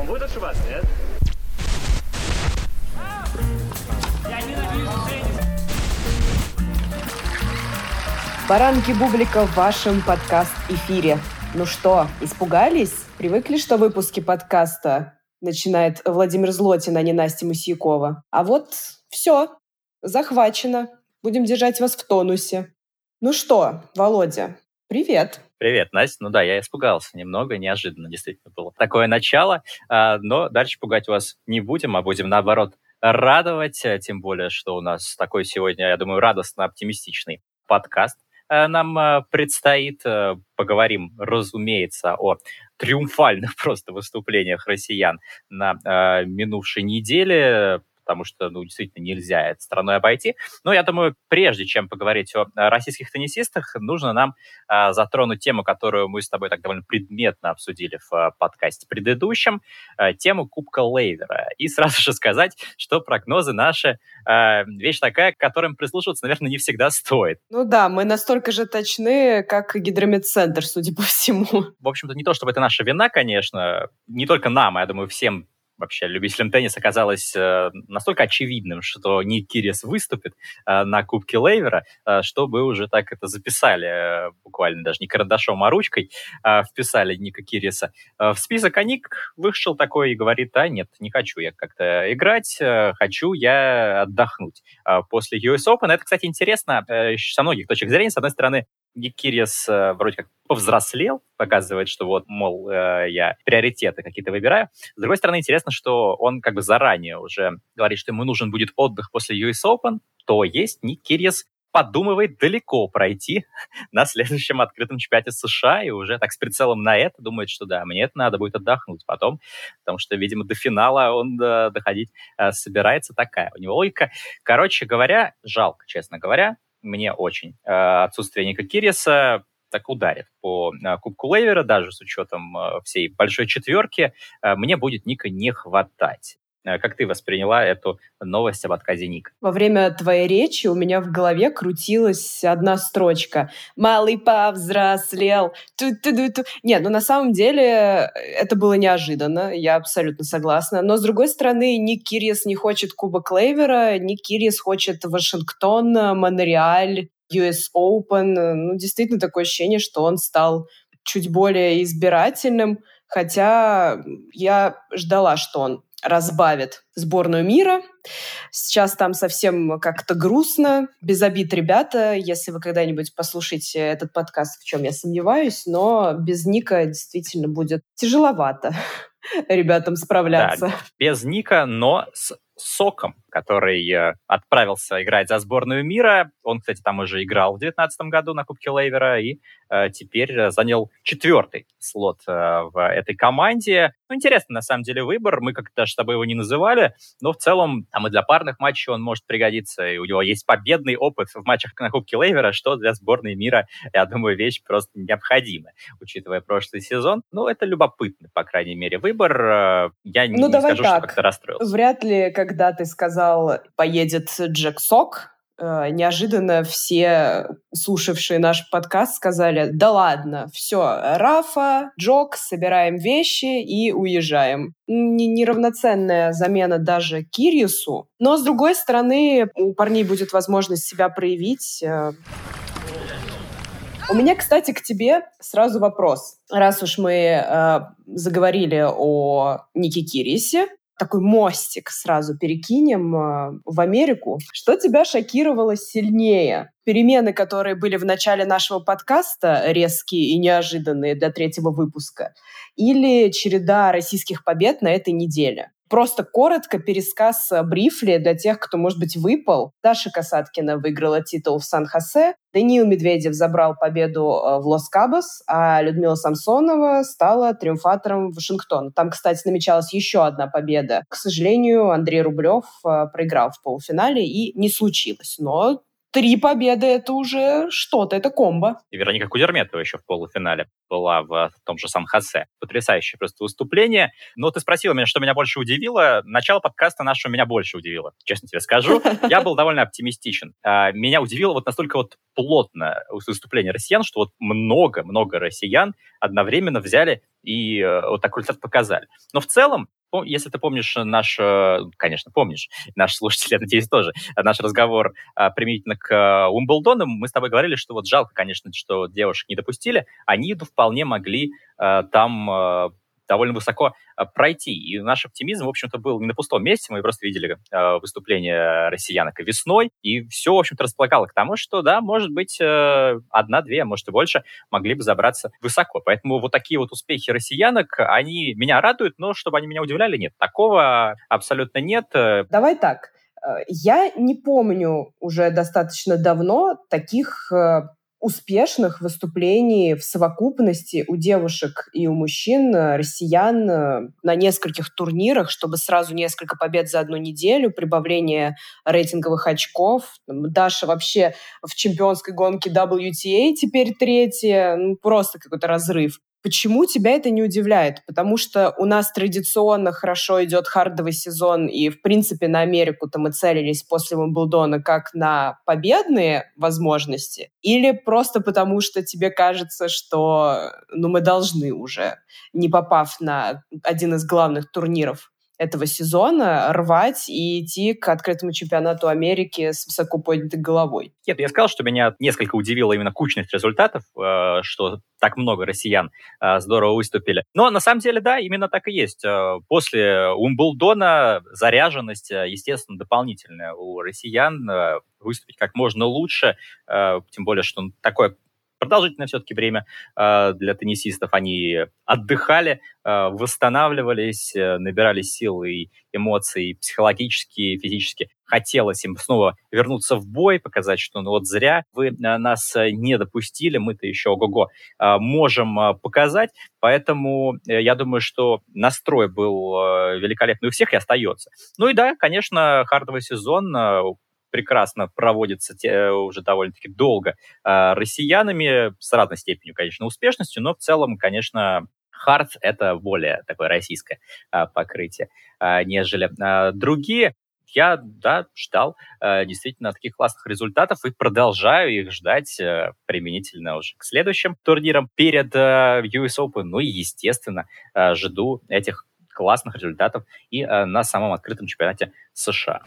Он будет ошибаться, нет? Баранки Бублика в вашем подкаст-эфире. Ну что, испугались? Привыкли, что выпуски подкаста начинает Владимир Злотин, а не Настя Мусьякова? А вот все, захвачено. Будем держать вас в тонусе. Ну что, Володя, привет. Привет, Настя. Ну да, я испугался немного, неожиданно действительно было такое начало, а, но дальше пугать вас не будем, а будем наоборот радовать, э, тем более, что у нас такой сегодня, я думаю, радостно-оптимистичный подкаст э, нам э, предстоит. Поговорим, разумеется, о триумфальных просто выступлениях россиян на минувшей неделе потому что, ну, действительно нельзя это страной обойти. Но я думаю, прежде чем поговорить о российских теннисистах, нужно нам а, затронуть тему, которую мы с тобой так довольно предметно обсудили в а, подкасте предыдущем, а, тему Кубка Лейвера. И сразу же сказать, что прогнозы наши а, вещь такая, к которым прислушиваться, наверное, не всегда стоит. Ну да, мы настолько же точны, как гидромедцентр, судя по всему. В общем-то, не то, чтобы это наша вина, конечно, не только нам, я думаю, всем вообще любителям тенниса казалось э, настолько очевидным, что Ник Кирис выступит э, на Кубке Лейвера, э, что вы уже так это записали, буквально даже не карандашом, а ручкой вписали Ника Кириса в список, а Ник вышел такой и говорит, а нет, не хочу я как-то играть, хочу я отдохнуть э, после US Open. Это, кстати, интересно со многих точек зрения. С одной стороны, Гикириас э, вроде как повзрослел, показывает, что вот, мол, э, я приоритеты какие-то выбираю. С другой стороны, интересно, что он как бы заранее уже говорит, что ему нужен будет отдых после US Open, то есть Ник подумывает далеко пройти на следующем открытом чемпионате США и уже так с прицелом на это думает, что да, мне это надо будет отдохнуть потом, потому что, видимо, до финала он да, доходить собирается такая у него логика. Короче говоря, жалко, честно говоря, мне очень. Э, отсутствие Ника Кириса так ударит по э, Кубку Лейвера, даже с учетом э, всей большой четверки, мне будет Ника не хватать. Как ты восприняла эту новость об отказе Ника? Во время твоей речи у меня в голове крутилась одна строчка. «Малый повзрослел». Ту -ту -ту -ту. Нет, ну на самом деле это было неожиданно, я абсолютно согласна. Но с другой стороны, Ник Кирьес не хочет Кубок Клейвера, Ник Кирьес хочет Вашингтон, Монреаль, US Open. Ну, действительно, такое ощущение, что он стал чуть более избирательным, хотя я ждала, что он разбавит сборную мира. Сейчас там совсем как-то грустно, без обид, ребята, если вы когда-нибудь послушаете этот подкаст, в чем я сомневаюсь, но без Ника действительно будет тяжеловато ребятам справляться. Да, без Ника, но с Соком, который э, отправился играть за сборную мира. Он, кстати, там уже играл в 2019 году на Кубке Лейвера и теперь занял четвертый слот э, в этой команде. Ну, интересный, на самом деле, выбор. Мы как-то даже с тобой его не называли, но в целом там и для парных матчей он может пригодиться. И у него есть победный опыт в матчах на Кубке Лейвера, что для сборной мира, я думаю, вещь просто необходима, учитывая прошлый сезон. Ну, это любопытный, по крайней мере, выбор. Э, я ну, не давай скажу, так. что как-то расстроился. Вряд ли, когда ты сказал, поедет Джек Сок, э, неожиданно все слушавшие наш подкаст сказали, да ладно, все, Рафа, Джок, собираем вещи и уезжаем. Неравноценная замена даже Кириусу, но, с другой стороны, у парней будет возможность себя проявить. Э. У меня, кстати, к тебе сразу вопрос. Раз уж мы э, заговорили о Нике Кирисе, такой мостик сразу перекинем э, в Америку. Что тебя шокировало сильнее? Перемены, которые были в начале нашего подкаста, резкие и неожиданные для третьего выпуска, или череда российских побед на этой неделе? Просто коротко пересказ э, брифли для тех, кто, может быть, выпал. Даша Касаткина выиграла титул в Сан-Хосе, Даниил Медведев забрал победу э, в Лос-Кабос, а Людмила Самсонова стала триумфатором Вашингтона. Там, кстати, намечалась еще одна победа. К сожалению, Андрей Рублев э, проиграл в полуфинале и не случилось. Но три победы — это уже что-то, это комбо. И Вероника Кудерметова еще в полуфинале была в том же Сан-Хосе. Потрясающее просто выступление. Но ты спросила меня, что меня больше удивило. Начало подкаста нашего меня больше удивило, честно тебе скажу. Я был довольно оптимистичен. А, меня удивило вот настолько вот плотно выступление россиян, что вот много-много россиян одновременно взяли и э, вот такой результат показали. Но в целом если ты помнишь наш, э, конечно, помнишь, наш слушатель, я надеюсь, тоже, наш разговор а, применительно к э, Уимблдону, мы с тобой говорили, что вот жалко, конечно, что девушек не допустили, они вполне могли э, там довольно высоко а, пройти. И наш оптимизм, в общем-то, был не на пустом месте. Мы просто видели э, выступление россиянок весной, и все, в общем-то, располагало к тому, что, да, может быть, э, одна-две, может и больше, могли бы забраться высоко. Поэтому вот такие вот успехи россиянок, они меня радуют, но чтобы они меня удивляли, нет. Такого абсолютно нет. Давай так. Я не помню уже достаточно давно таких успешных выступлений в совокупности у девушек и у мужчин, э, россиян э, на нескольких турнирах, чтобы сразу несколько побед за одну неделю, прибавление рейтинговых очков. Даша вообще в чемпионской гонке WTA теперь третья. Ну, просто какой-то разрыв. Почему тебя это не удивляет? Потому что у нас традиционно хорошо идет хардовый сезон, и, в принципе, на Америку-то мы целились после Уимблдона как на победные возможности? Или просто потому, что тебе кажется, что ну, мы должны уже, не попав на один из главных турниров этого сезона рвать и идти к открытому чемпионату Америки с высоко поднятой головой. Нет, я сказал, что меня несколько удивила именно кучность результатов, э, что так много россиян э, здорово выступили. Но на самом деле, да, именно так и есть. Э, после Умблдона заряженность, естественно, дополнительная у россиян выступить как можно лучше, тем более, что такое продолжительное все-таки время э, для теннисистов. Они отдыхали, э, восстанавливались, э, набирали силы и эмоций психологически, физически. Хотелось им снова вернуться в бой, показать, что ну вот зря вы э, нас э, не допустили, мы-то еще ого-го э, можем показать. Поэтому я думаю, что настрой был великолепный у всех и остается. Ну и да, конечно, хардовый сезон прекрасно проводится те, уже довольно-таки долго э, россиянами, с разной степенью, конечно, успешностью, но в целом, конечно, хард — это более такое российское э, покрытие, э, нежели э, другие. Я, да, ждал э, действительно таких классных результатов и продолжаю их ждать э, применительно уже к следующим турнирам перед э, US Open. Ну и, естественно, э, жду этих классных результатов и э, на самом открытом чемпионате США.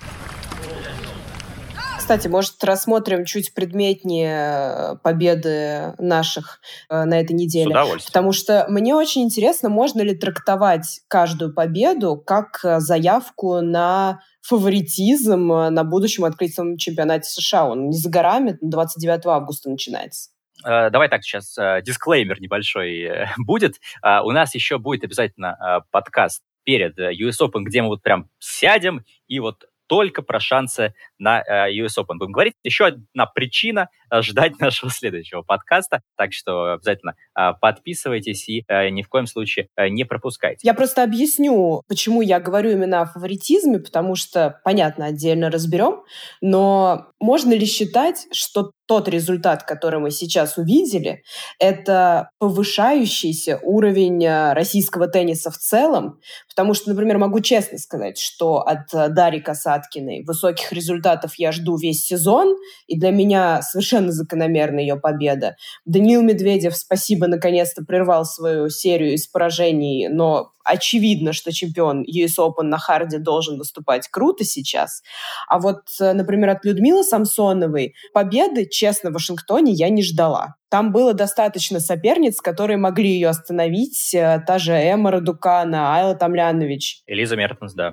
Кстати, может, рассмотрим чуть предметнее победы наших э, на этой неделе. С удовольствием. Потому что мне очень интересно, можно ли трактовать каждую победу как э, заявку на фаворитизм э, на будущем открытом чемпионате США. Он не за горами, 29 августа начинается. Давай так сейчас дисклеймер небольшой будет. У нас еще будет обязательно подкаст перед US Open, где мы вот прям сядем и вот только про шансы на э, US Open будем говорить. Еще одна причина ждать нашего следующего подкаста, так что обязательно э, подписывайтесь и ни в коем случае не пропускайте. Я просто объясню, почему я говорю именно о фаворитизме, потому что, понятно, отдельно разберем, но можно ли считать, что тот результат, который мы сейчас увидели, это повышающийся уровень э, российского тенниса в целом, потому что, например, могу честно сказать, что от э, Дарьи Касаткиной высоких результатов я жду весь сезон, и для меня совершенно закономерна ее победа. Даниил Медведев, спасибо, наконец-то прервал свою серию из поражений, но очевидно, что чемпион US Open на харде должен выступать круто сейчас. А вот, э, например, от Людмилы Самсоновой победы, честно, в Вашингтоне я не ждала. Там было достаточно соперниц, которые могли ее остановить. Э, та же Эмма Радукана, Айла Тамлянович. Элиза Мертенс, да.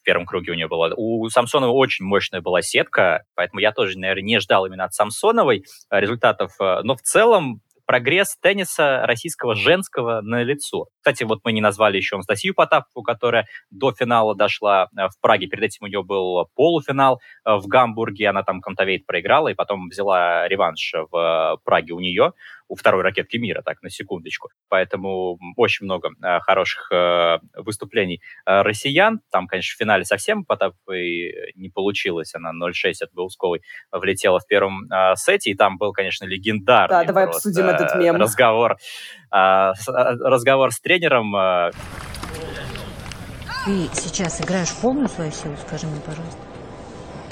В первом круге у нее была. У Самсоновой очень мощная была сетка, поэтому я тоже, наверное, не ждал именно от Самсоновой э, результатов. Но в целом прогресс тенниса российского женского на лицо. Кстати, вот мы не назвали еще Анастасию Потапову, которая до финала дошла э, в Праге. Перед этим у нее был полуфинал э, в Гамбурге. Она там контовейт проиграла и потом взяла реванш в э, Праге у нее у второй ракетки мира, так, на секундочку. Поэтому очень много э, хороших э, выступлений э, россиян. Там, конечно, в финале совсем Потаповой не получилось. Она 0-6 от Гаусковой влетела в первом э, сете, и там был, конечно, легендарный Да, давай обсудим этот мем. разговор, э, разговор с тренером. Э. Ты сейчас играешь в полную свою силу, скажи мне, пожалуйста.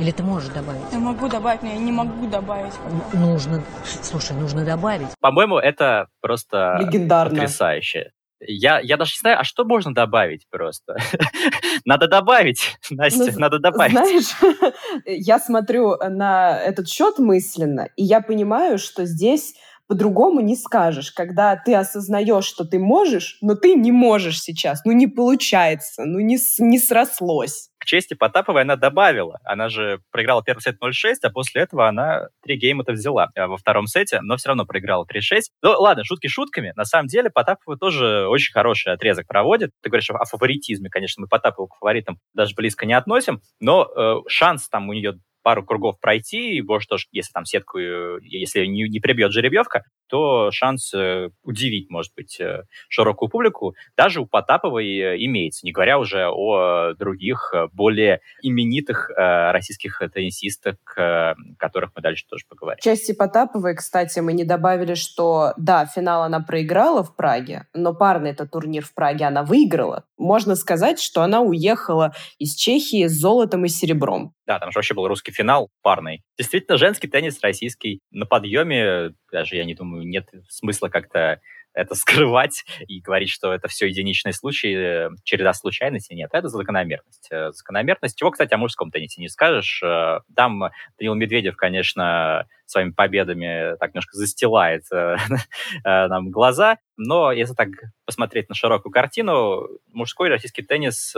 Или ты можешь добавить? Я могу добавить, но я не могу добавить. Пока. Нужно, слушай, нужно добавить. По-моему, это просто Легендарно. потрясающе. Я, я даже не знаю, а что можно добавить просто? надо добавить, Настя, ну, надо добавить. Знаешь, я смотрю на этот счет мысленно, и я понимаю, что здесь по-другому не скажешь, когда ты осознаешь, что ты можешь, но ты не можешь сейчас, ну не получается, ну не, не срослось. К чести Потаповой она добавила. Она же проиграла первый сет 0-6, а после этого она три гейма-то взяла э, во втором сете, но все равно проиграла 3-6. Ну ладно, шутки шутками. На самом деле Потапова тоже очень хороший отрезок проводит. Ты говоришь о фаворитизме, конечно, мы Потапову к фаворитам даже близко не относим, но э, шанс там у нее пару кругов пройти, и может тоже, если там сетку, э, если не, не прибьет жеребьевка, то шанс э, удивить, может быть, э, широкую публику даже у Потаповой имеется, не говоря уже о других, более именитых российских теннисистах, о которых мы дальше тоже поговорим. В части Потаповой, кстати, мы не добавили, что, да, финал она проиграла в Праге, но парный этот турнир в Праге она выиграла. Можно сказать, что она уехала из Чехии с золотом и серебром. Да, там же вообще был русский финал парный. Действительно, женский теннис российский на подъеме. Даже, я не думаю, нет смысла как-то это скрывать и говорить, что это все единичные случаи, э, череда случайностей. Нет, это закономерность. Э, закономерность. Чего, кстати, о мужском теннисе не скажешь. Э, там Данил Медведев, конечно, своими победами так немножко застилает нам глаза. Но если так посмотреть на широкую картину, мужской российский теннис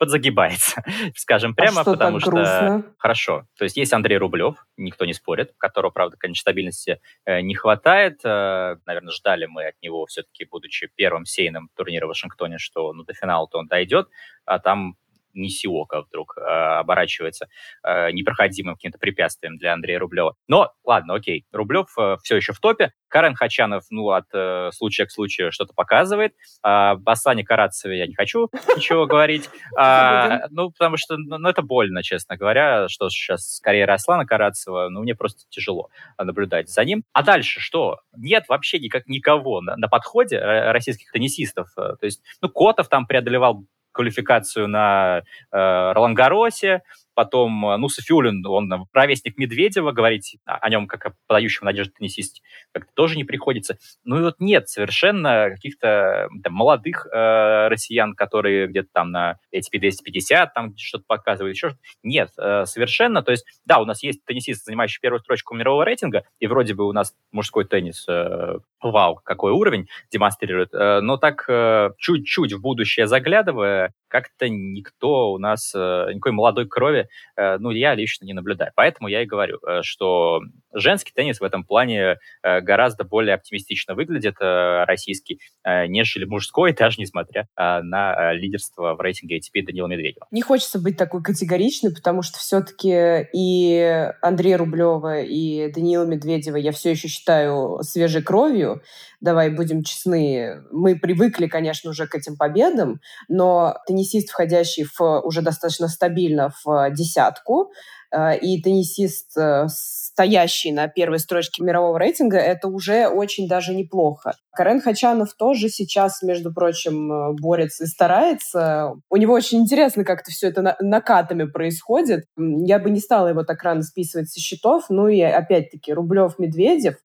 подзагибается, скажем прямо, а что потому что грустно? хорошо. То есть есть Андрей Рублев, никто не спорит, которого, правда, конечно, стабильности э, не хватает. Э, наверное, ждали мы от него все-таки, будучи первым сейным турнира в Вашингтоне, что ну, до финала-то он дойдет, а там Нисиока вдруг э, оборачивается э, непроходимым каким-то препятствием для Андрея Рублева. Но ладно, окей, Рублев э, все еще в топе. Карен Хачанов, ну, от э, случая к случаю что-то показывает. А, Басане Карацеве я не хочу ничего говорить. А, ну, потому что, ну, ну, это больно, честно говоря, что сейчас карьера Аслана Карацева, ну, мне просто тяжело наблюдать за ним. А дальше что? Нет вообще никак никого на, на подходе э, российских теннисистов. То есть, ну, Котов там преодолевал квалификацию на э, Ролангаросе, потом э, ну, Софиулин, он ровесник Медведева, говорить о нем как о подающем надежду теннисисте как-то тоже не приходится. Ну и вот нет совершенно каких-то там, молодых э, россиян, которые где-то там на ATP-250 там что-то показывают, еще что-то. Нет, э, совершенно. То есть, да, у нас есть теннисист, занимающий первую строчку мирового рейтинга, и вроде бы у нас мужской теннис, э, вау, какой уровень демонстрирует, э, но так э, чуть-чуть в будущее заглядывая, как-то никто у нас, э, никакой молодой крови, э, ну, я лично не наблюдаю. Поэтому я и говорю, э, что женский теннис в этом плане гораздо более оптимистично выглядит, российский, нежели мужской, даже несмотря на лидерство в рейтинге ATP Данила Медведева. Не хочется быть такой категоричной, потому что все-таки и Андрея Рублева, и Даниила Медведева я все еще считаю свежей кровью, давай будем честны, мы привыкли, конечно, уже к этим победам, но теннисист, входящий в, уже достаточно стабильно в десятку, э, и теннисист, э, стоящий на первой строчке мирового рейтинга, это уже очень даже неплохо. Карен Хачанов тоже сейчас, между прочим, э, борется и старается. У него очень интересно, как это все это накатами происходит. Я бы не стала его так рано списывать со счетов. Ну и опять-таки Рублев, Медведев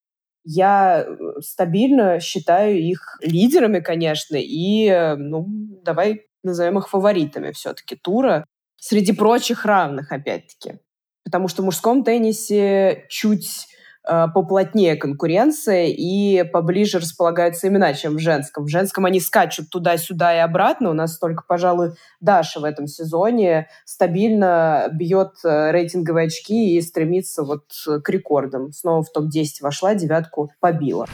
я стабильно считаю их лидерами, конечно, и, ну, давай назовем их фаворитами все-таки тура. Среди прочих равных, опять-таки. Потому что в мужском теннисе чуть Э, поплотнее конкуренция и поближе располагаются имена, чем в женском. В женском они скачут туда-сюда и обратно. У нас только, пожалуй, Даша в этом сезоне стабильно бьет э, рейтинговые очки и стремится вот к рекордам. Снова в топ-10 вошла, девятку побила.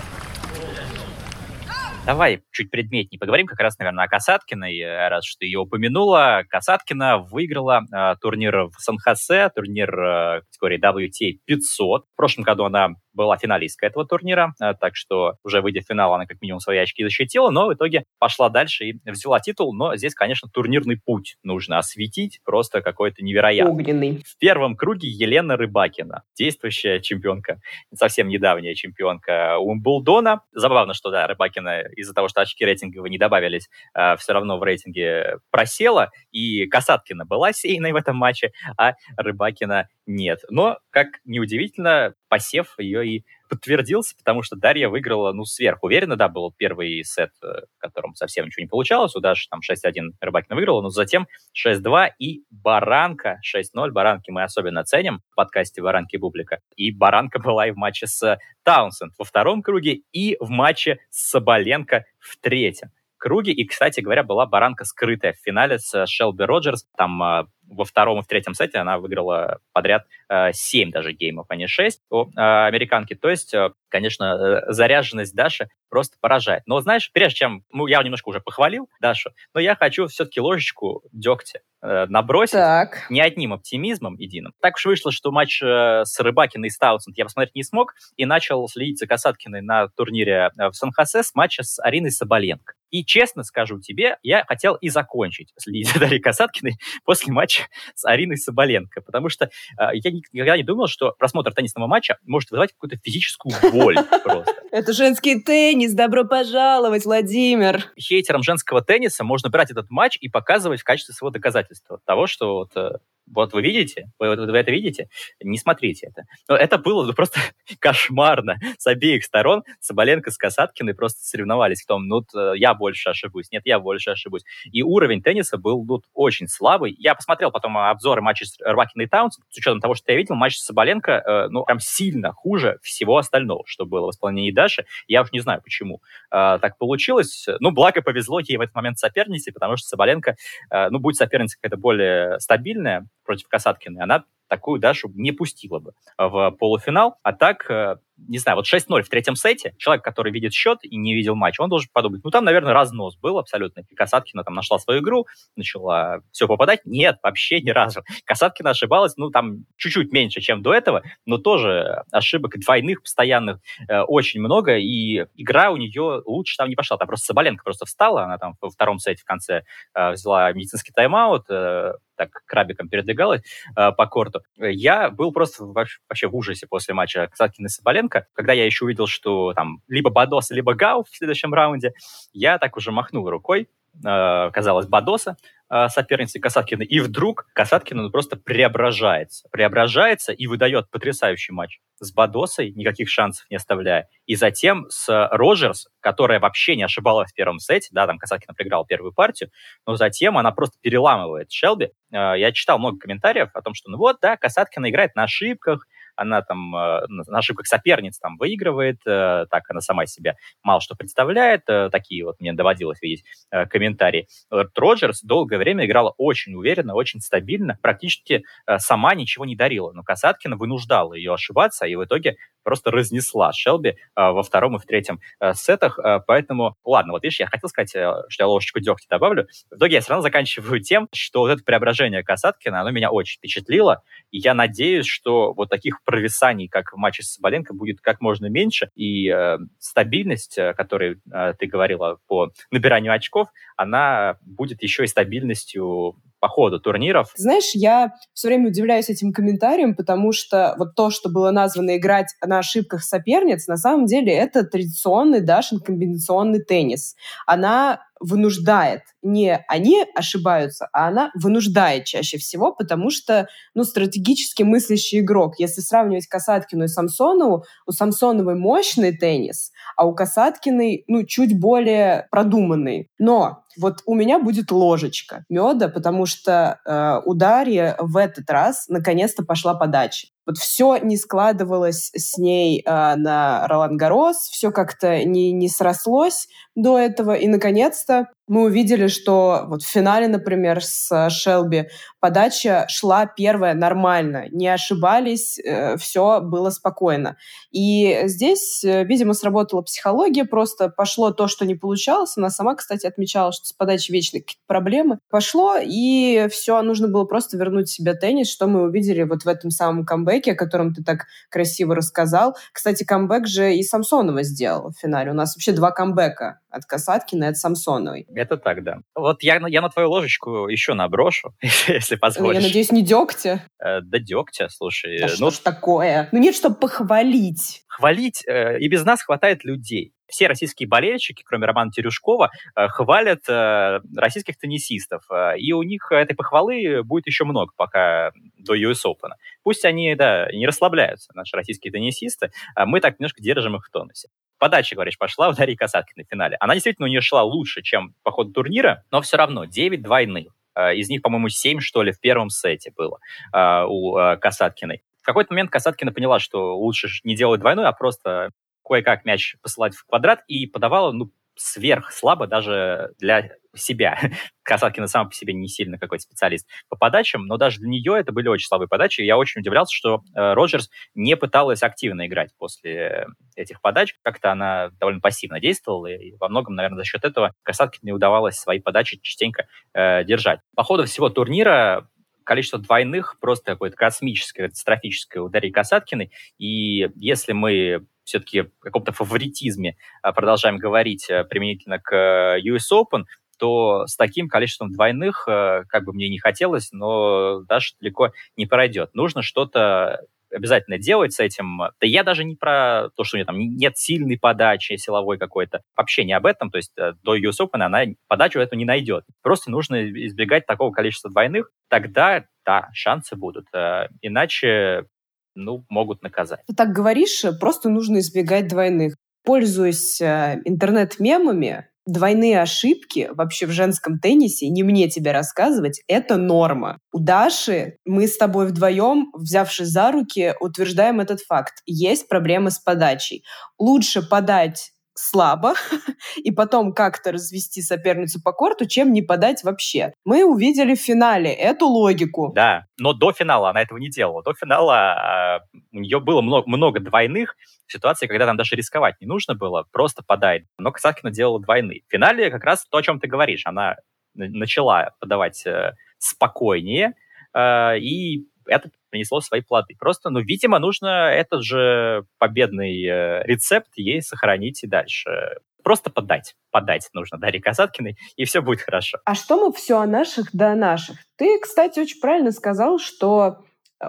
Давай чуть предметнее поговорим как раз, наверное, о Касаткиной, э, раз что ее упомянула. Касаткина выиграла э, турнир в Сан-Хосе, турнир э, категории WTA 500. В прошлом году она была финалисткой этого турнира, э, так что уже выйдя в финал, она как минимум свои очки защитила, но в итоге пошла дальше и взяла титул. Но здесь, конечно, турнирный путь нужно осветить, просто какой-то невероятный. Огненный. В первом круге Елена Рыбакина, действующая чемпионка, совсем недавняя чемпионка Умблдона. Забавно, что, да, Рыбакина из-за того, что очки рейтинговые не добавились, э, все равно в рейтинге просела, и Касаткина была сейной в этом матче, а Рыбакина нет. Но, как неудивительно, посев ее и подтвердился, потому что Дарья выиграла, ну, сверхуверенно, да, был первый сет, э, в котором совсем ничего не получалось, у Даши там 6-1 Рыбакина выиграла, но затем 6-2 и Баранка 6-0, Баранки мы особенно ценим в подкасте Баранки Бублика, и Баранка была и в матче с Таунсенд во втором круге, и в матче с Соболенко в третьем круге. И, кстати говоря, была баранка скрытая в финале с Шелби Роджерс. Там э, во втором и в третьем сете она выиграла подряд э, 7 даже геймов, а не 6 у э, американки. То есть, э, конечно, э, заряженность Даши просто поражает. Но знаешь, прежде чем... Ну, я немножко уже похвалил Дашу, но я хочу все-таки ложечку дегтя э, набросить Так. не одним оптимизмом единым. Так уж вышло, что матч э, с Рыбакиной и Стаутсенд я посмотреть не смог и начал следить за Касаткиной на турнире э, в Сан-Хосе с матча с Ариной Соболенко. И честно скажу тебе, я хотел и закончить следить за Дарьей Касаткиной после матча с Ариной Соболенко, потому что э, я никогда не думал, что просмотр теннисного матча может вызывать какую-то физическую боль просто. Это женский теннис, добро пожаловать, Владимир. Хейтерам женского тенниса можно брать этот матч и показывать в качестве своего доказательства того, что вот э, вот вы видите, вы, вы это видите, не смотрите это. Но это было ну, просто кошмарно с обеих сторон. Соболенко с Касаткиной просто соревновались в том, ну, я больше ошибусь, нет, я больше ошибусь. И уровень тенниса был ну, очень слабый. Я посмотрел потом обзоры матчей с Рвакиной Таунс, с учетом того, что я видел, матч с Соболенко, э, ну, прям сильно хуже всего остального, что было в исполнении Даши. Я уж не знаю, почему э, так получилось. Ну, благо повезло ей в этот момент сопернице, потому что Соболенко, э, ну, будет соперница какая-то более стабильная, против Касаткиной, она такую Дашу не пустила бы в полуфинал. А так, э, не знаю, вот 6-0 в третьем сете, человек, который видит счет и не видел матч, он должен подумать, ну там, наверное, разнос был абсолютно. И Касаткина там нашла свою игру, начала все попадать. Нет, вообще ни разу. Касаткина ошибалась, ну там чуть-чуть меньше, чем до этого, но тоже ошибок двойных, постоянных э, очень много, и игра у нее лучше там не пошла. Там просто Соболенко просто встала, она там во втором сете в конце э, взяла медицинский тайм-аут, э, так крабиком передвигалась э, по корту. Я был просто вообще в ужасе после матча Касаткина и Соболенко. Когда я еще увидел, что там либо Бадос, либо Гау в следующем раунде, я так уже махнул рукой, э, казалось, Бадоса, э, соперницы Касаткина, и вдруг Касаткина просто преображается. Преображается и выдает потрясающий матч с Бадосой, никаких шансов не оставляя. И затем с Роджерс, которая вообще не ошибалась в первом сете, да, там Касаткина проиграла первую партию, но затем она просто переламывает Шелби. Э, я читал много комментариев о том, что ну вот, да, Касаткина играет на ошибках, она там э, на ошибках соперниц там выигрывает, э, так она сама себя мало что представляет, э, такие вот мне доводилось видеть комментарии. Роджерс долгое время играла очень уверенно, очень стабильно, практически сама ничего не дарила, но Касаткина вынуждала ее ошибаться, и в итоге просто разнесла Шелби во втором и в третьем сетах, поэтому, ладно, вот видишь, я хотел сказать, что я ложечку дегтя добавлю, в итоге я все равно заканчиваю тем, что вот это преображение Касаткина, оно меня очень впечатлило, и я надеюсь, что вот таких провисаний, как в матче с Соболенко, будет как можно меньше, и э, стабильность, о которой э, ты говорила по набиранию очков, она будет еще и стабильностью по ходу турниров. Знаешь, я все время удивляюсь этим комментариям, потому что вот то, что было названо играть на ошибках соперниц, на самом деле это традиционный Дашин комбинационный теннис. Она вынуждает. Не они ошибаются, а она вынуждает чаще всего, потому что, ну, стратегически мыслящий игрок. Если сравнивать Касаткину и Самсонову, у Самсоновой мощный теннис, а у Касаткиной, ну, чуть более продуманный. Но вот у меня будет ложечка меда, потому что э, у Дарьи в этот раз наконец-то пошла подача. Вот все не складывалось с ней э, на Ролан Гарос, все как-то не, не срослось до этого. И, наконец-то, мы увидели, что вот в финале, например, с Шелби подача шла первая нормально, не ошибались, э, все было спокойно. И здесь, э, видимо, сработала психология, просто пошло то, что не получалось. Она сама, кстати, отмечала, что с подачей вечные какие-то проблемы. Пошло, и все, нужно было просто вернуть себе теннис, что мы увидели вот в этом самом камбэке, о котором ты так красиво рассказал. Кстати, камбэк же и Самсонова сделал в финале. У нас вообще два камбэка от Касаткина и от Самсоновой. Это так, да. Вот я, я на твою ложечку еще наброшу, позволишь. Я надеюсь, не дегтя? Э, да дегтя, слушай. Да ну, что ж такое? Ну нет, чтобы похвалить. Хвалить, э, и без нас хватает людей. Все российские болельщики, кроме Романа Терюшкова, э, хвалят российских теннисистов. И у них этой похвалы будет еще много, пока до US Open. Пусть они, да, не расслабляются, наши российские теннисисты, а мы так немножко держим их в тонусе подача, говоришь, пошла у Дарьи Касаткиной в финале. Она действительно у нее шла лучше, чем по ходу турнира, но все равно 9 двойных. Э, из них, по-моему, 7, что ли, в первом сете было э, у э, Касаткиной. В какой-то момент Касаткина поняла, что лучше не делать двойной, а просто кое-как мяч посылать в квадрат и подавала, ну, сверх слабо даже для себя. Касаткина сама по себе не сильно какой-то специалист по подачам, но даже для нее это были очень слабые подачи. Я очень удивлялся, что э, Роджерс не пыталась активно играть после этих подач. Как-то она довольно пассивно действовала, и во многом, наверное, за счет этого Касаткине не удавалось свои подачи частенько э, держать. По ходу всего турнира количество двойных просто какое-то космическое, катастрофическое у Дарьи Касаткиной. И если мы все-таки в каком-то фаворитизме а, продолжаем говорить э, применительно к э, US Open, то с таким количеством двойных, э, как бы мне не хотелось, но даже далеко не пройдет. Нужно что-то обязательно делать с этим. Да я даже не про то, что у нее там нет сильной подачи силовой какой-то. Вообще не об этом. То есть до US Open она подачу эту не найдет. Просто нужно избегать такого количества двойных. Тогда, да, шансы будут. Иначе ну, могут наказать. Ты так говоришь, просто нужно избегать двойных. Пользуясь э, интернет-мемами, двойные ошибки вообще в женском теннисе, не мне тебе рассказывать, это норма. У Даши мы с тобой вдвоем, взявшись за руки, утверждаем этот факт. Есть проблемы с подачей. Лучше подать слабо и потом как-то развести соперницу по корту, чем не подать вообще. Мы увидели в финале эту логику. Да, но до финала она этого не делала. До финала э, у нее было много, много двойных ситуаций, когда там даже рисковать не нужно было, просто подай. Но Касаткина делала двойные. В финале как раз то, о чем ты говоришь. Она начала подавать э, спокойнее, э, и это принесло свои плоды. Просто, ну, видимо, нужно этот же победный э, рецепт ей сохранить и дальше. Просто подать. Подать нужно Дарье Касаткиной, и все будет хорошо. А что мы все о наших да о наших? Ты, кстати, очень правильно сказал, что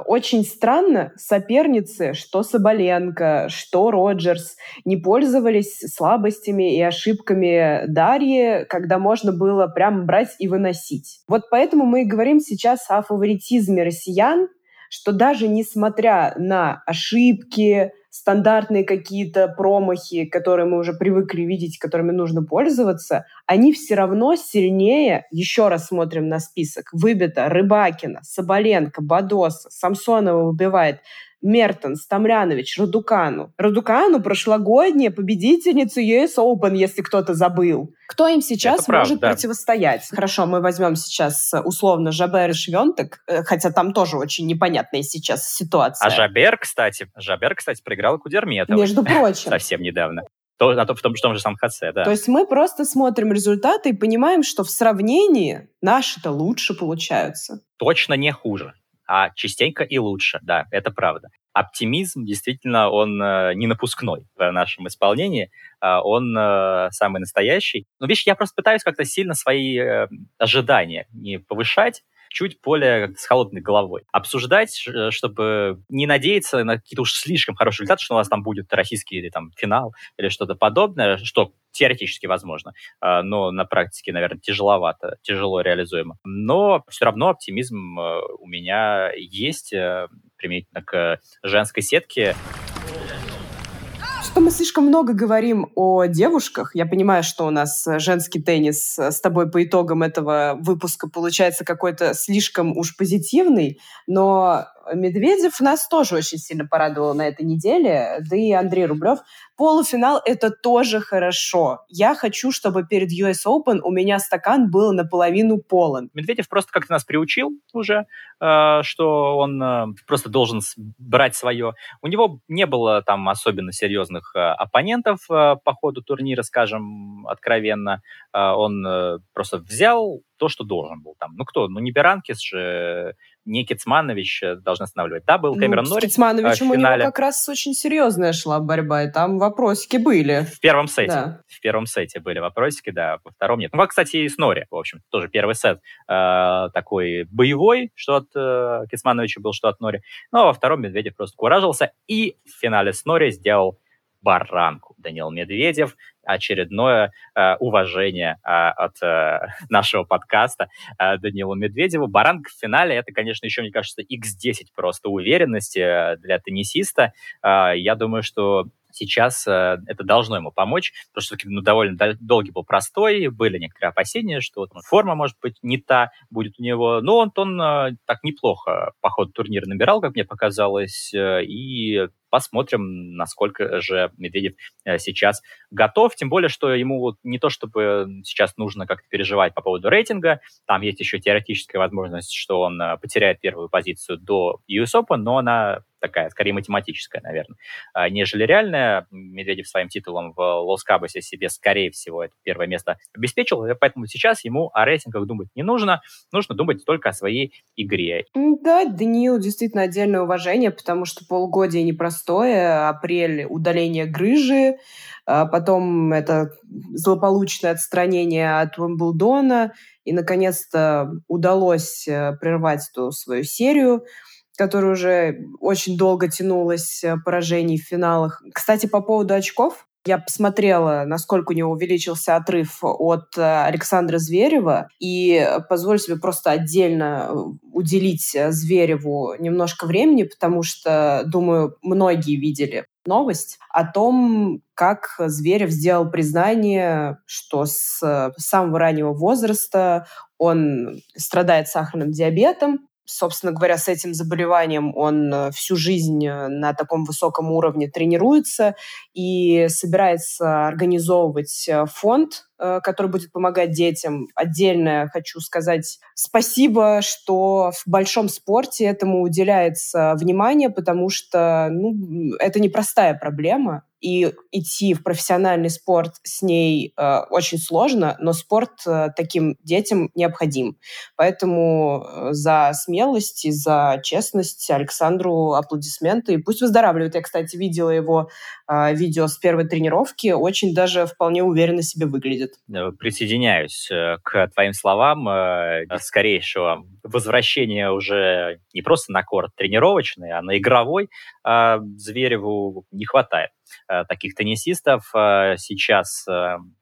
очень странно соперницы, что Соболенко, что Роджерс, не пользовались слабостями и ошибками Дарьи, когда можно было прям брать и выносить. Вот поэтому мы и говорим сейчас о фаворитизме россиян, что даже несмотря на ошибки, стандартные какие-то промахи, которые мы уже привыкли видеть, которыми нужно пользоваться, они все равно сильнее, еще раз смотрим на список, выбито Рыбакина, Соболенко, Бадоса, Самсонова выбивает, Мертенс, Тамлянович, Радукану. Радукану прошлогодняя победительница US Open, если кто-то забыл. Кто им сейчас Это может правда, да. противостоять? Хорошо, мы возьмем сейчас э, условно Жабер и Швентек, э, хотя там тоже очень непонятная сейчас ситуация. А Жабер, кстати, Жабер, кстати, проиграл Кудерметовой. Между прочим. Совсем недавно. То, на то, в, том, в том же самом ХЦ, да. То есть мы просто смотрим результаты и понимаем, что в сравнении наши-то лучше получаются. Точно не хуже а частенько и лучше, да, это правда. Оптимизм действительно, он э, не напускной в нашем исполнении, э, он э, самый настоящий. Но видишь, я просто пытаюсь как-то сильно свои э, ожидания не повышать, чуть более с холодной головой. Обсуждать, э, чтобы не надеяться на какие-то уж слишком хорошие результаты, что у нас там будет российский или там финал или что-то подобное, что теоретически возможно, а, но на практике, наверное, тяжеловато, тяжело реализуемо. Но все равно оптимизм э, у меня есть э, применительно к женской сетке что мы слишком много говорим о девушках. Я понимаю, что у нас э, женский теннис с тобой по итогам этого выпуска получается какой-то слишком уж позитивный, но Медведев нас тоже очень сильно порадовал на этой неделе, да и Андрей Рублев. Полуфинал — это тоже хорошо. Я хочу, чтобы перед US Open у меня стакан был наполовину полон. Медведев просто как-то нас приучил уже, э, что он э, просто должен брать свое. У него не было там особенно серьезных э, оппонентов по ходу турнира, скажем откровенно. Он просто взял то, что должен был. Там, ну кто? Ну не Беранкис же, не Кицманович должны останавливать. Да, был Кэмерон ну, Норрис. С Кицмановичем у него как раз очень серьезная шла борьба, и там вопросики были. В первом сете. Да. В первом сете были вопросики, да, во втором нет. Ну, кстати, и с Нори, в общем, тоже первый сет э, такой боевой, что от э, Кицмановича был, что от Нори. Ну, а во втором Медведев просто куражился, и в финале с Нори сделал баранку. Данил Медведев, очередное э, уважение э, от э, нашего подкаста э, Данилу Медведеву. Баранка в финале, это, конечно, еще, мне кажется, x10 просто уверенности э, для теннисиста. Э, я думаю, что сейчас э, это должно ему помочь, потому что ну, довольно долгий был простой, были некоторые опасения, что там, форма, может быть, не та будет у него, но он, он э, так неплохо по ходу турнира набирал, как мне показалось, э, и посмотрим, насколько же Медведев э, сейчас готов, тем более, что ему не то, чтобы сейчас нужно как-то переживать по поводу рейтинга, там есть еще теоретическая возможность, что он э, потеряет первую позицию до US Open, но она такая, скорее математическая, наверное, а, нежели реальная. Медведев своим титулом в Лос-Кабасе себе, скорее всего, это первое место обеспечил, поэтому сейчас ему о рейтингах думать не нужно, нужно думать только о своей игре. Да, Даниил действительно отдельное уважение, потому что полгодия непростое, апрель удаление грыжи, а потом это злополучное отстранение от Уимблдона, и, наконец-то, удалось э, прервать эту свою серию которая уже очень долго тянулась, э, поражений в финалах. Кстати, по поводу очков, я посмотрела, насколько у него увеличился отрыв от э, Александра Зверева, и позволю себе просто отдельно э, уделить Звереву немножко времени, потому что, думаю, многие видели новость о том, как Зверев сделал признание, что с самого раннего возраста он страдает сахарным диабетом, собственно говоря, с этим заболеванием он э, всю жизнь э, на таком высоком уровне тренируется и собирается организовывать э, фонд который будет помогать детям. Отдельно хочу сказать спасибо, что в большом спорте этому уделяется внимание, потому что ну, это непростая проблема, и идти в профессиональный спорт с ней э, очень сложно, но спорт э, таким детям необходим. Поэтому э, за смелость и за честность Александру аплодисменты. И пусть выздоравливает. Я, кстати, видела его э, видео с первой тренировки. Очень даже вполне уверенно себе выглядит будет. Э, присоединяюсь э, к твоим словам. Э, скорейшего возвращения уже не просто на корт тренировочный, а на игровой Звереву не хватает таких теннисистов. Сейчас,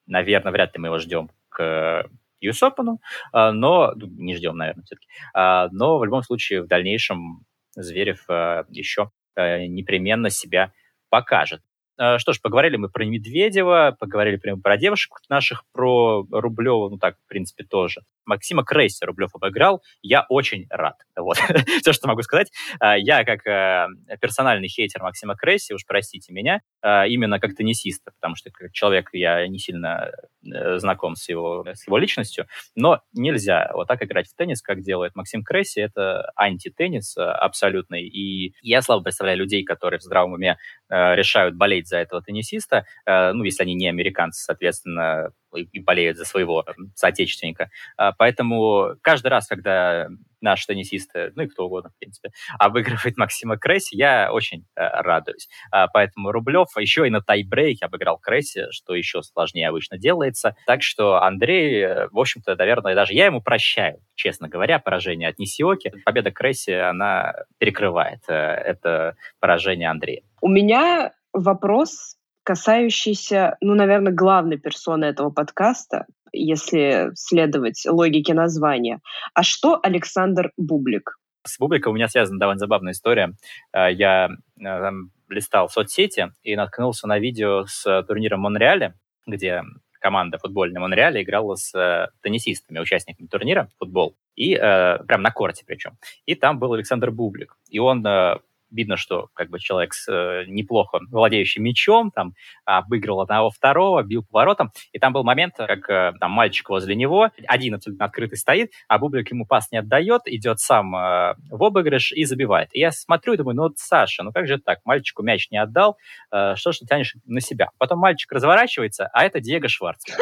наверное, вряд ли мы его ждем к Open, но ну, не ждем, наверное, все-таки. Но в любом случае в дальнейшем Зверев еще непременно себя покажет. Э, что ж, поговорили мы про Медведева, поговорили прямо про девушек наших, про Рублева, ну так, в принципе, тоже. Максима Крейси Рублев обыграл. Я очень рад. Вот, все, что могу сказать. Э, я, как э, персональный хейтер Максима Крейси, уж простите меня, именно как теннисиста, потому что как человек я не сильно знаком с его, с его личностью, но нельзя вот так играть в теннис, как делает Максим Крейси. Это антитеннис абсолютный. И я слабо представляю людей, которые в здравом уме решают болеть за этого теннисиста, э, ну, если они не американцы, соответственно, и болеют за своего соотечественника. А, поэтому каждый раз, когда наш теннисист, ну и кто угодно, в принципе, обыгрывает Максима Кресси, я очень э, радуюсь. А, поэтому Рублев еще и на тайбрейке обыграл Кресси, что еще сложнее обычно делается. Так что Андрей, э, в общем-то, наверное, даже я ему прощаю, честно говоря, поражение от Нисиоки. Победа Кресси, она перекрывает это поражение Андрея. У меня вопрос, касающийся, ну, наверное, главной персоны этого подкаста, если следовать логике названия. А что Александр Бублик? С Бубликом у меня связана довольно забавная история. Э, я э, листал соцсети и наткнулся на видео с турнира Монреаля, где команда футбольная Монреаля играла с э, теннисистами, участниками турнира футбол. И э, прям на корте причем. И там был Александр Бублик. И он э, видно, что как бы человек с, э, неплохо владеющий мечом, там, обыгрывал одного второго, бил поворотом, и там был момент, как э, там мальчик возле него, один абсолютно открытый стоит, а Бублик ему пас не отдает, идет сам э, в обыгрыш и забивает. И я смотрю и думаю, ну вот, Саша, ну как же так, мальчику мяч не отдал, э, что ж ты тянешь на себя? Потом мальчик разворачивается, а это Диего Шварцман.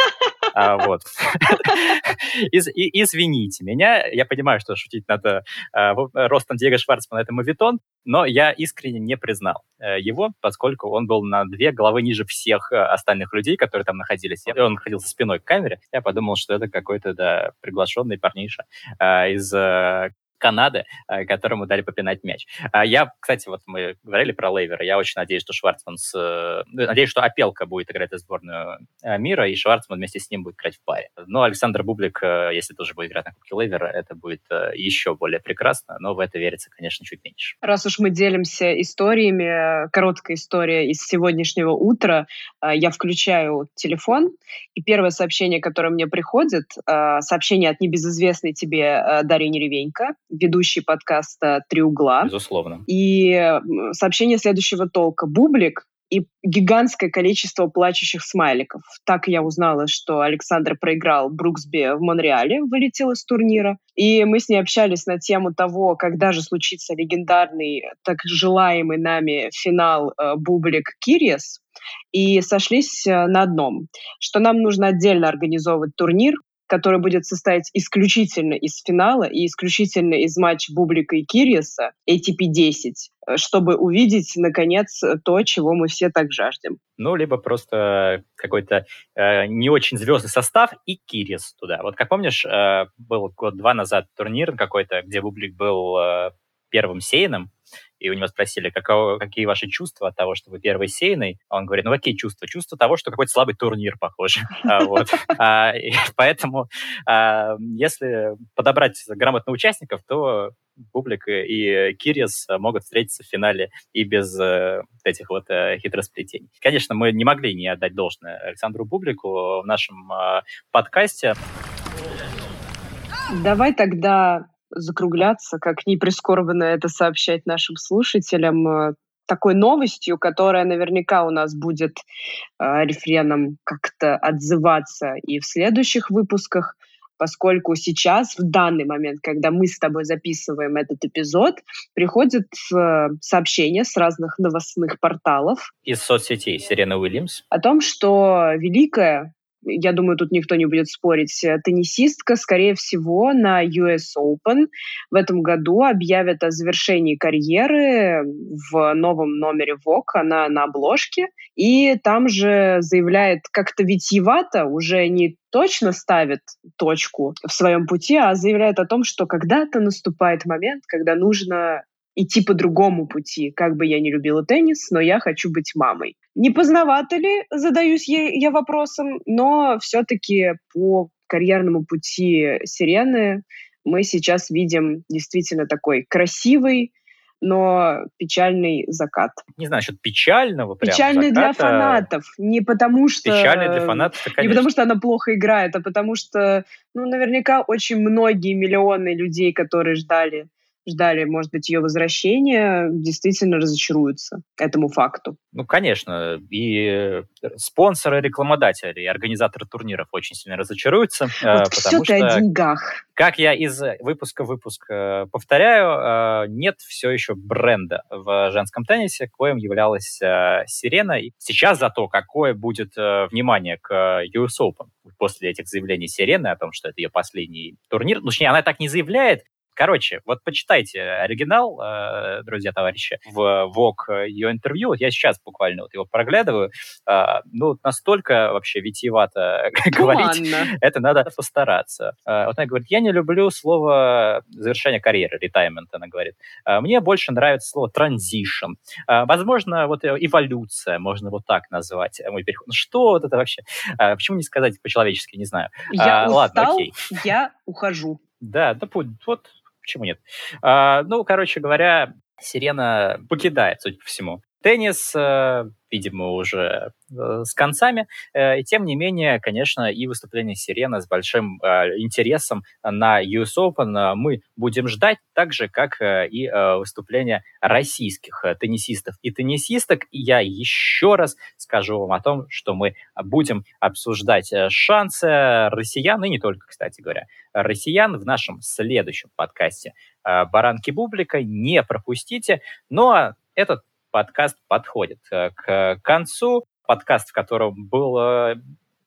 А, вот. Извините меня, я понимаю, что шутить надо а, ростом Диего Шварцмана это мавитон, но я искренне не признал э, его, поскольку он был на две головы ниже всех э, остальных людей, которые там находились. Он находился спиной к камере. Я подумал, что это какой-то, да, приглашенный парниша э, из Канады, э, которому дали попинать мяч. А я, кстати, вот мы говорили про Лейвера, я очень надеюсь, что Шварцман с... Э, надеюсь, что Опелка будет играть за сборную э, мира, и Шварцман вместе с ним будет играть в паре. Но Александр Бублик, если тоже будет играть на Кубке Лейвера, это будет еще более прекрасно, но в это верится, конечно, чуть меньше. Раз уж мы делимся историями, короткая история из сегодняшнего утра, я включаю телефон, и первое сообщение, которое мне приходит, сообщение от небезызвестной тебе Дарьи Неревенько, ведущий подкаста «Три угла». Безусловно. И сообщение следующего толка. Бублик и гигантское количество плачущих смайликов. Так я узнала, что Александр проиграл Бруксби в Монреале, вылетел из турнира. И мы с ней общались на тему того, когда же случится легендарный, так желаемый нами финал э, Бублик-Кириес. И сошлись э, на одном, что нам нужно отдельно организовывать турнир, который будет состоять исключительно из финала и исключительно из матча Бублика и Кириеса, ATP-10, э, чтобы увидеть, наконец, то, чего мы все так жаждем. Ну, либо просто какой-то э, не очень звездный состав и Кирис туда. Вот как помнишь, э, был год-два назад турнир какой-то, где Бублик был э, первым сейном, и у него спросили, каково, какие ваши чувства от того, что вы первый сейный. Он говорит, ну какие чувства? Чувство того, что какой-то слабый турнир, похоже. А, а, поэтому, а, если подобрать грамотных участников, то Бублик и Кирис могут встретиться в финале и без э, этих вот э, хитросплетений. Конечно, мы не могли не отдать должное Александру Бублику в нашем подкасте. Давай тогда закругляться, как ни прискорбно это сообщать нашим слушателям, э, такой новостью, которая наверняка у нас будет э, рефреном как-то отзываться и в следующих выпусках, поскольку сейчас, в данный момент, когда мы с тобой записываем этот эпизод, приходят э, сообщения с разных новостных порталов. Из соцсетей Сирена Уильямс. О том, что великая я думаю, тут никто не будет спорить, э, теннисистка, скорее всего, на US Open в этом году объявит о завершении карьеры в новом номере Vogue, она на обложке, и там же заявляет как-то витьевато, уже не точно ставит точку в своем пути, а заявляет о том, что когда-то наступает момент, когда нужно идти по другому пути. Как бы я не любила теннис, но я хочу быть мамой. Не поздновато ли, задаюсь ей я вопросом, но все-таки по карьерному пути Сирены мы сейчас видим действительно такой красивый, но печальный закат. Не знаю, насчет печального прям Печальный заката. для фанатов. Не потому что... Печальный для фанатов, конечно. Не потому что она плохо играет, а потому что, ну, наверняка очень многие миллионы людей, которые ждали ждали, может быть, ее возвращения, действительно разочаруются этому факту. Ну, конечно. И спонсоры, рекламодатели и организаторы турниров очень сильно разочаруются. Э, вот потому что, о деньгах. Как я из выпуска в выпуск э, повторяю, э, нет все еще бренда в женском теннисе, коим являлась Сирена. И сейчас зато какое будет внимание к US Open после этих заявлений Сирены о том, что это ее последний турнир. Ну, точнее, она так не заявляет, Короче, вот почитайте оригинал, э, друзья, товарищи, в ВОК ее интервью. Вот я сейчас буквально вот его проглядываю. Э, ну, настолько вообще витиевато говорить. Это надо постараться. Э, вот она говорит, я не люблю слово завершение карьеры, retirement, она говорит. Мне больше нравится слово transition. Возможно, вот эволюция, можно вот так назвать мой переход. Ну, что вот это вообще? Почему не сказать по-человечески, не знаю. Я устал, Ладно, окей. я ухожу. Да, да, вот почему нет? А, ну, короче говоря, Сирена покидает, судя по всему, Теннис, э, видимо, уже э, с концами. Э, и тем не менее, конечно, и выступление Сирена с большим интересом на US Open мы будем ждать, так же, как и выступление российских теннисистов и теннисисток. И я еще раз скажу вам о том, что мы будем обсуждать шансы россиян, и не только, кстати говоря, россиян в нашем следующем подкасте «Баранки Бублика». Не пропустите. Ну а этот подкаст подходит э, к концу. Подкаст, в котором было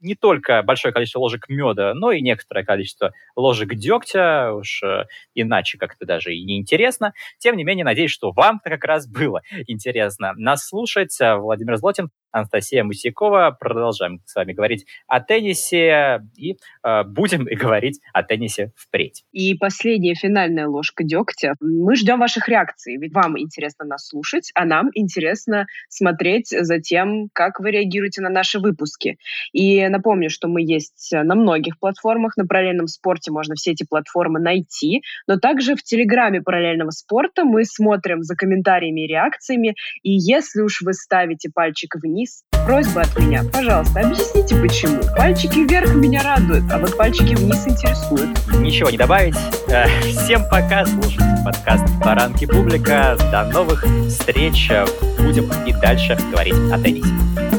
не только большое количество ложек меда, но и некоторое количество ложек дегтя, уж э, иначе как-то даже и неинтересно. Тем не менее, надеюсь, что вам как раз было интересно нас слушать. Владимир Злотин, Анастасия Мусякова. Продолжаем с вами говорить о теннисе и э, будем и говорить о теннисе впредь. И последняя финальная ложка дегтя. Мы ждем ваших реакций, ведь вам интересно нас слушать, а нам интересно смотреть за тем, как вы реагируете на наши выпуски. И напомню, что мы есть на многих платформах. На параллельном спорте можно все эти платформы найти, но также в Телеграме параллельного спорта мы смотрим за комментариями и реакциями. И если уж вы ставите пальчик вниз, вниз. Просьба от меня, пожалуйста, объясните почему. Пальчики вверх меня радуют, а вот пальчики вниз интересуют. Ничего не добавить. Э, всем пока, слушайте подкаст «Баранки Публика». До новых встреч. Будем и дальше говорить о теннисе.